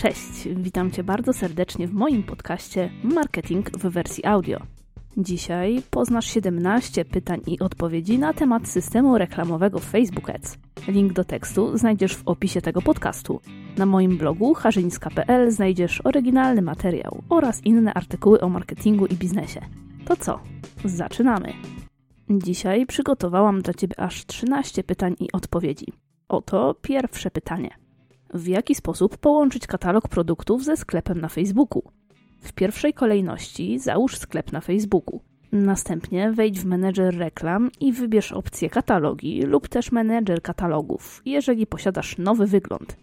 Cześć, witam Cię bardzo serdecznie w moim podcaście Marketing w wersji audio. Dzisiaj poznasz 17 pytań i odpowiedzi na temat systemu reklamowego Facebook Ads. Link do tekstu znajdziesz w opisie tego podcastu. Na moim blogu harzyńska.pl znajdziesz oryginalny materiał oraz inne artykuły o marketingu i biznesie. To co? Zaczynamy! Dzisiaj przygotowałam dla Ciebie aż 13 pytań i odpowiedzi. Oto pierwsze pytanie. W jaki sposób połączyć katalog produktów ze sklepem na Facebooku? W pierwszej kolejności załóż sklep na Facebooku. Następnie wejdź w menedżer reklam i wybierz opcję katalogi lub też menedżer katalogów, jeżeli posiadasz nowy wygląd.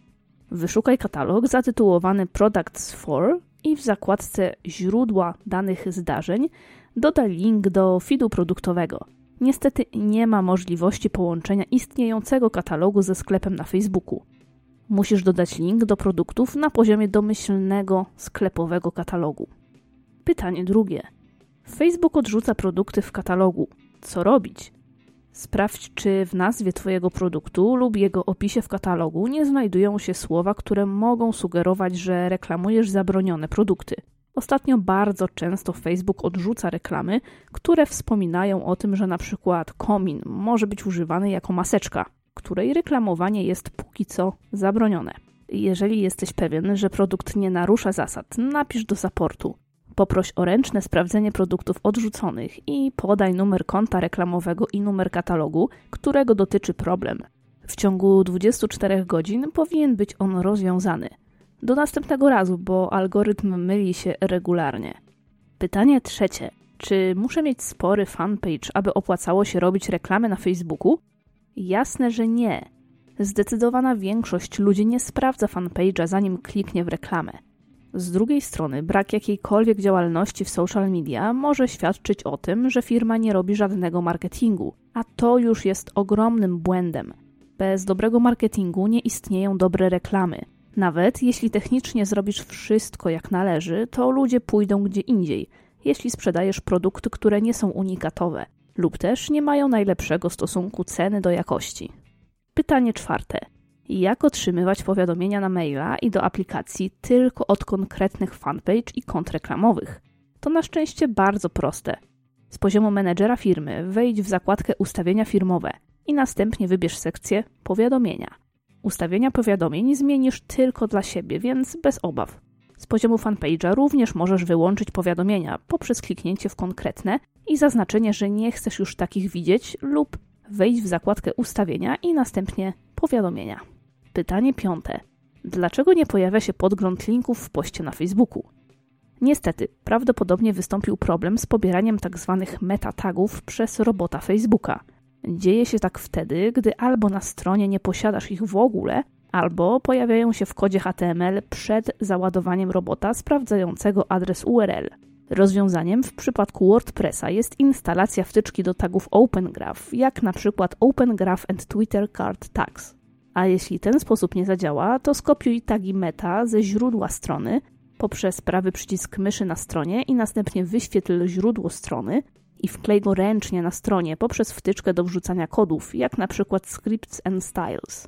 Wyszukaj katalog zatytułowany Products for i w zakładce źródła danych zdarzeń dodaj link do feedu produktowego. Niestety nie ma możliwości połączenia istniejącego katalogu ze sklepem na Facebooku. Musisz dodać link do produktów na poziomie domyślnego sklepowego katalogu. Pytanie drugie. Facebook odrzuca produkty w katalogu. Co robić? Sprawdź, czy w nazwie Twojego produktu lub jego opisie w katalogu nie znajdują się słowa, które mogą sugerować, że reklamujesz zabronione produkty. Ostatnio bardzo często Facebook odrzuca reklamy, które wspominają o tym, że na przykład komin może być używany jako maseczka, której reklamowanie jest póki co zabronione. Jeżeli jesteś pewien, że produkt nie narusza zasad, napisz do supportu. Poproś o ręczne sprawdzenie produktów odrzuconych i podaj numer konta reklamowego i numer katalogu, którego dotyczy problem. W ciągu 24 godzin powinien być on rozwiązany. Do następnego razu, bo algorytm myli się regularnie. Pytanie trzecie. Czy muszę mieć spory fanpage, aby opłacało się robić reklamy na Facebooku? Jasne, że nie. Zdecydowana większość ludzi nie sprawdza fanpage'a zanim kliknie w reklamę. Z drugiej strony, brak jakiejkolwiek działalności w social media może świadczyć o tym, że firma nie robi żadnego marketingu, a to już jest ogromnym błędem. Bez dobrego marketingu nie istnieją dobre reklamy. Nawet jeśli technicznie zrobisz wszystko jak należy, to ludzie pójdą gdzie indziej, jeśli sprzedajesz produkty, które nie są unikatowe lub też nie mają najlepszego stosunku ceny do jakości. Pytanie czwarte. Jak otrzymywać powiadomienia na maila i do aplikacji tylko od konkretnych fanpage i kont reklamowych? To na szczęście bardzo proste. Z poziomu menedżera firmy wejdź w zakładkę Ustawienia firmowe i następnie wybierz sekcję Powiadomienia. Ustawienia powiadomień zmienisz tylko dla siebie, więc bez obaw. Z poziomu fanpage'a również możesz wyłączyć powiadomienia poprzez kliknięcie w konkretne i zaznaczenie, że nie chcesz już takich widzieć lub wejść w zakładkę ustawienia i następnie powiadomienia. Pytanie piąte. Dlaczego nie pojawia się podgląd linków w poście na Facebooku? Niestety, prawdopodobnie wystąpił problem z pobieraniem tzw. Tak meta tagów przez robota Facebooka. Dzieje się tak wtedy, gdy albo na stronie nie posiadasz ich w ogóle, albo pojawiają się w kodzie HTML przed załadowaniem robota sprawdzającego adres URL. Rozwiązaniem w przypadku WordPressa jest instalacja wtyczki do tagów Open Graph, jak na przykład Open Graph and Twitter Card Tags. A jeśli ten sposób nie zadziała, to skopiuj tagi meta ze źródła strony poprzez prawy przycisk myszy na stronie i następnie wyświetl źródło strony i wklej go ręcznie na stronie poprzez wtyczkę do wrzucania kodów, jak na przykład Scripts and Styles.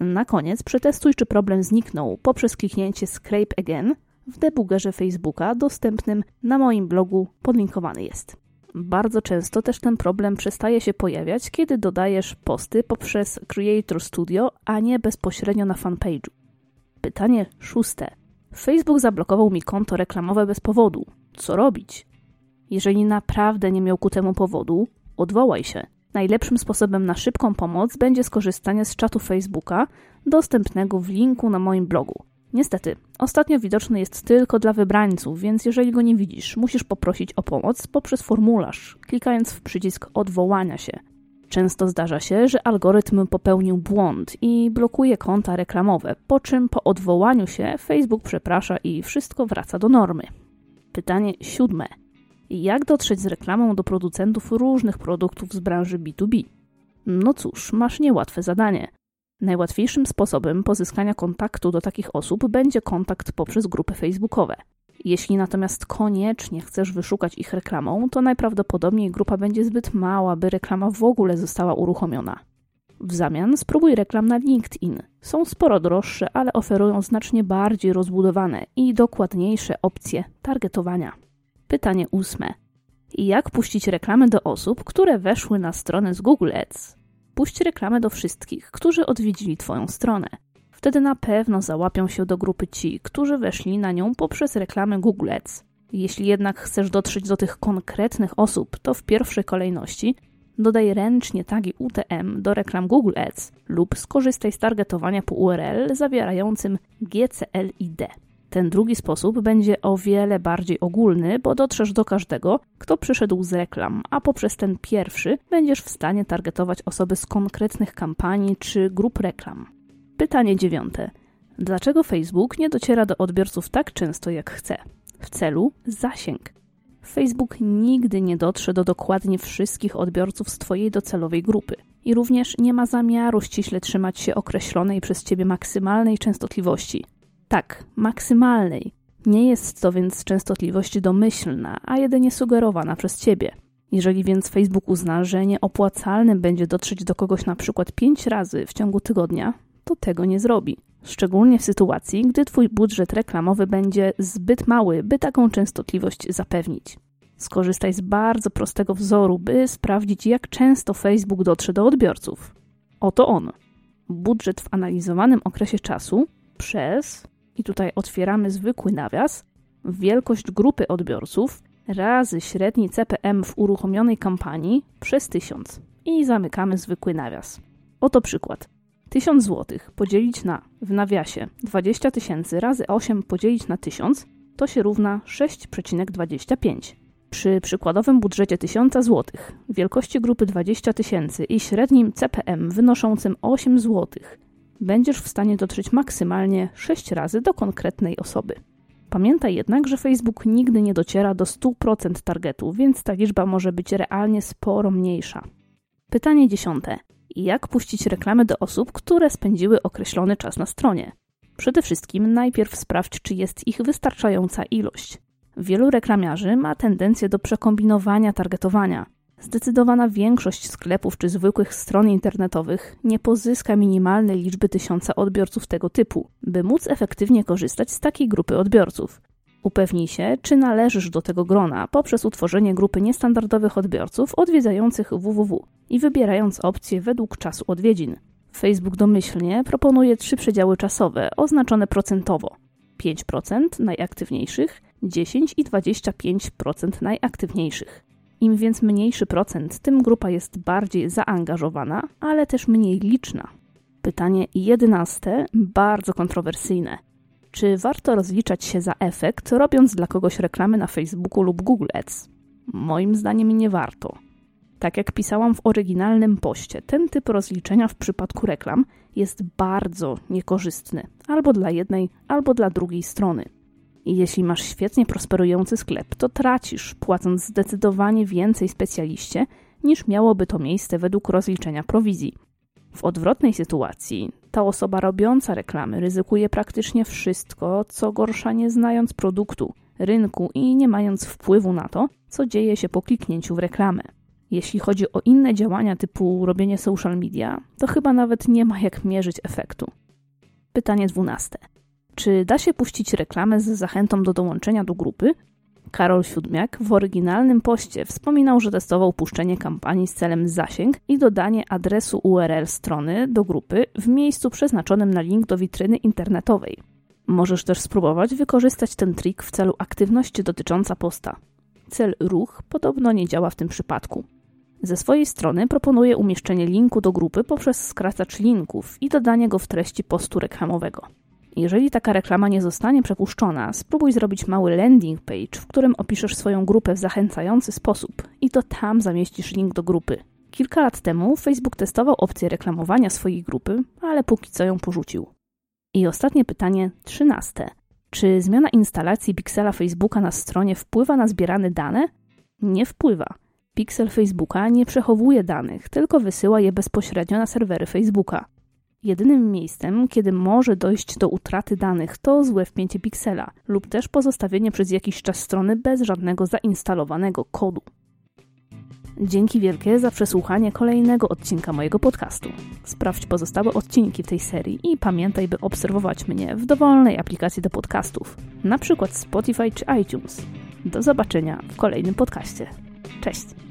Na koniec przetestuj, czy problem zniknął poprzez kliknięcie Scrape Again w debuggerze Facebooka dostępnym na moim blogu podlinkowany jest. Bardzo często też ten problem przestaje się pojawiać, kiedy dodajesz posty poprzez Creator Studio, a nie bezpośrednio na fanpage'u. Pytanie szóste. Facebook zablokował mi konto reklamowe bez powodu. Co robić? Jeżeli naprawdę nie miał ku temu powodu, odwołaj się. Najlepszym sposobem na szybką pomoc będzie skorzystanie z czatu Facebooka dostępnego w linku na moim blogu. Niestety, ostatnio widoczny jest tylko dla wybrańców, więc jeżeli go nie widzisz, musisz poprosić o pomoc poprzez formularz, klikając w przycisk odwołania się. Często zdarza się, że algorytm popełnił błąd i blokuje konta reklamowe, po czym po odwołaniu się Facebook przeprasza i wszystko wraca do normy. Pytanie siódme. Jak dotrzeć z reklamą do producentów różnych produktów z branży B2B? No cóż, masz niełatwe zadanie. Najłatwiejszym sposobem pozyskania kontaktu do takich osób będzie kontakt poprzez grupy facebookowe. Jeśli natomiast koniecznie chcesz wyszukać ich reklamą, to najprawdopodobniej grupa będzie zbyt mała, by reklama w ogóle została uruchomiona. W zamian spróbuj reklam na LinkedIn. Są sporo droższe, ale oferują znacznie bardziej rozbudowane i dokładniejsze opcje targetowania. Pytanie ósme. Jak puścić reklamę do osób, które weszły na stronę z Google Ads? Puść reklamę do wszystkich, którzy odwiedzili Twoją stronę. Wtedy na pewno załapią się do grupy ci, którzy weszli na nią poprzez reklamę Google Ads. Jeśli jednak chcesz dotrzeć do tych konkretnych osób, to w pierwszej kolejności dodaj ręcznie tagi UTM do reklam Google Ads lub skorzystaj z targetowania po URL zawierającym GCLID. Ten drugi sposób będzie o wiele bardziej ogólny, bo dotrzesz do każdego, kto przyszedł z reklam, a poprzez ten pierwszy będziesz w stanie targetować osoby z konkretnych kampanii czy grup reklam. Pytanie dziewiąte. Dlaczego Facebook nie dociera do odbiorców tak często jak chce? W celu zasięg. Facebook nigdy nie dotrze do dokładnie wszystkich odbiorców z Twojej docelowej grupy i również nie ma zamiaru ściśle trzymać się określonej przez Ciebie maksymalnej częstotliwości. Tak, maksymalnej. Nie jest to więc częstotliwość domyślna, a jedynie sugerowana przez Ciebie. Jeżeli więc Facebook uzna, że nieopłacalne będzie dotrzeć do kogoś na przykład 5 razy w ciągu tygodnia, to tego nie zrobi. Szczególnie w sytuacji, gdy Twój budżet reklamowy będzie zbyt mały, by taką częstotliwość zapewnić. Skorzystaj z bardzo prostego wzoru, by sprawdzić, jak często Facebook dotrze do odbiorców. Oto on. Budżet w analizowanym okresie czasu przez, i tutaj otwieramy zwykły nawias, wielkość grupy odbiorców razy średni CPM w uruchomionej kampanii przez 1000 i zamykamy zwykły nawias. Oto przykład. 1000 zł podzielić na, w nawiasie, 20 tysięcy razy 8 podzielić na 1000 to się równa 6,25. Przy przykładowym budżecie 1000 zł, wielkości grupy 20 tysięcy i średnim CPM wynoszącym 8 zł, będziesz w stanie dotrzeć maksymalnie 6 razy do konkretnej osoby. Pamiętaj jednak, że Facebook nigdy nie dociera do 100% targetu, więc ta liczba może być realnie sporo mniejsza. Pytanie dziesiąte. Jak puścić reklamy do osób, które spędziły określony czas na stronie? Przede wszystkim najpierw sprawdź, czy jest ich wystarczająca ilość. Wielu reklamiarzy ma tendencję do przekombinowania targetowania. Zdecydowana większość sklepów czy zwykłych stron internetowych nie pozyska minimalnej liczby tysiąca odbiorców tego typu, by móc efektywnie korzystać z takiej grupy odbiorców. Upewnij się, czy należysz do tego grona poprzez utworzenie grupy niestandardowych odbiorców odwiedzających www i wybierając opcję według czasu odwiedzin. Facebook domyślnie proponuje trzy przedziały czasowe oznaczone procentowo: 5% najaktywniejszych, 10 i 25% najaktywniejszych. Im więc mniejszy procent, tym grupa jest bardziej zaangażowana, ale też mniej liczna. Pytanie jedenaste, bardzo kontrowersyjne. Czy warto rozliczać się za efekt, robiąc dla kogoś reklamy na Facebooku lub Google Ads? Moim zdaniem nie warto. Tak jak pisałam w oryginalnym poście, ten typ rozliczenia w przypadku reklam jest bardzo niekorzystny albo dla jednej, albo dla drugiej strony. Jeśli masz świetnie prosperujący sklep, to tracisz, płacąc zdecydowanie więcej specjaliście, niż miałoby to miejsce według rozliczenia prowizji. W odwrotnej sytuacji ta osoba robiąca reklamy ryzykuje praktycznie wszystko, co gorsza nie znając produktu, rynku i nie mając wpływu na to, co dzieje się po kliknięciu w reklamę. Jeśli chodzi o inne działania typu robienie social media, to chyba nawet nie ma jak mierzyć efektu. Pytanie dwunaste. Czy da się puścić reklamę z zachętą do dołączenia do grupy? Karol Siódmiak w oryginalnym poście wspominał, że testował puszczenie kampanii z celem zasięg i dodanie adresu URL strony do grupy w miejscu przeznaczonym na link do witryny internetowej. Możesz też spróbować wykorzystać ten trik w celu aktywności dotycząca posta. Cel ruch podobno nie działa w tym przypadku. Ze swojej strony proponuje umieszczenie linku do grupy poprzez skracacz linków i dodanie go w treści postu reklamowego. Jeżeli taka reklama nie zostanie przepuszczona, spróbuj zrobić mały landing page, w którym opiszesz swoją grupę w zachęcający sposób i to tam zamieścisz link do grupy. Kilka lat temu Facebook testował opcję reklamowania swojej grupy, ale póki co ją porzucił. I ostatnie pytanie, trzynaste. Czy zmiana instalacji piksela Facebooka na stronie wpływa na zbierane dane? Nie wpływa. Pixel Facebooka nie przechowuje danych, tylko wysyła je bezpośrednio na serwery Facebooka. Jedynym miejscem, kiedy może dojść do utraty danych, to złe wpięcie piksela lub też pozostawienie przez jakiś czas strony bez żadnego zainstalowanego kodu. Dzięki wielkie za przesłuchanie kolejnego odcinka mojego podcastu. Sprawdź pozostałe odcinki w tej serii i pamiętaj, by obserwować mnie w dowolnej aplikacji do podcastów, na przykład Spotify czy iTunes. Do zobaczenia w kolejnym podcaście. Cześć!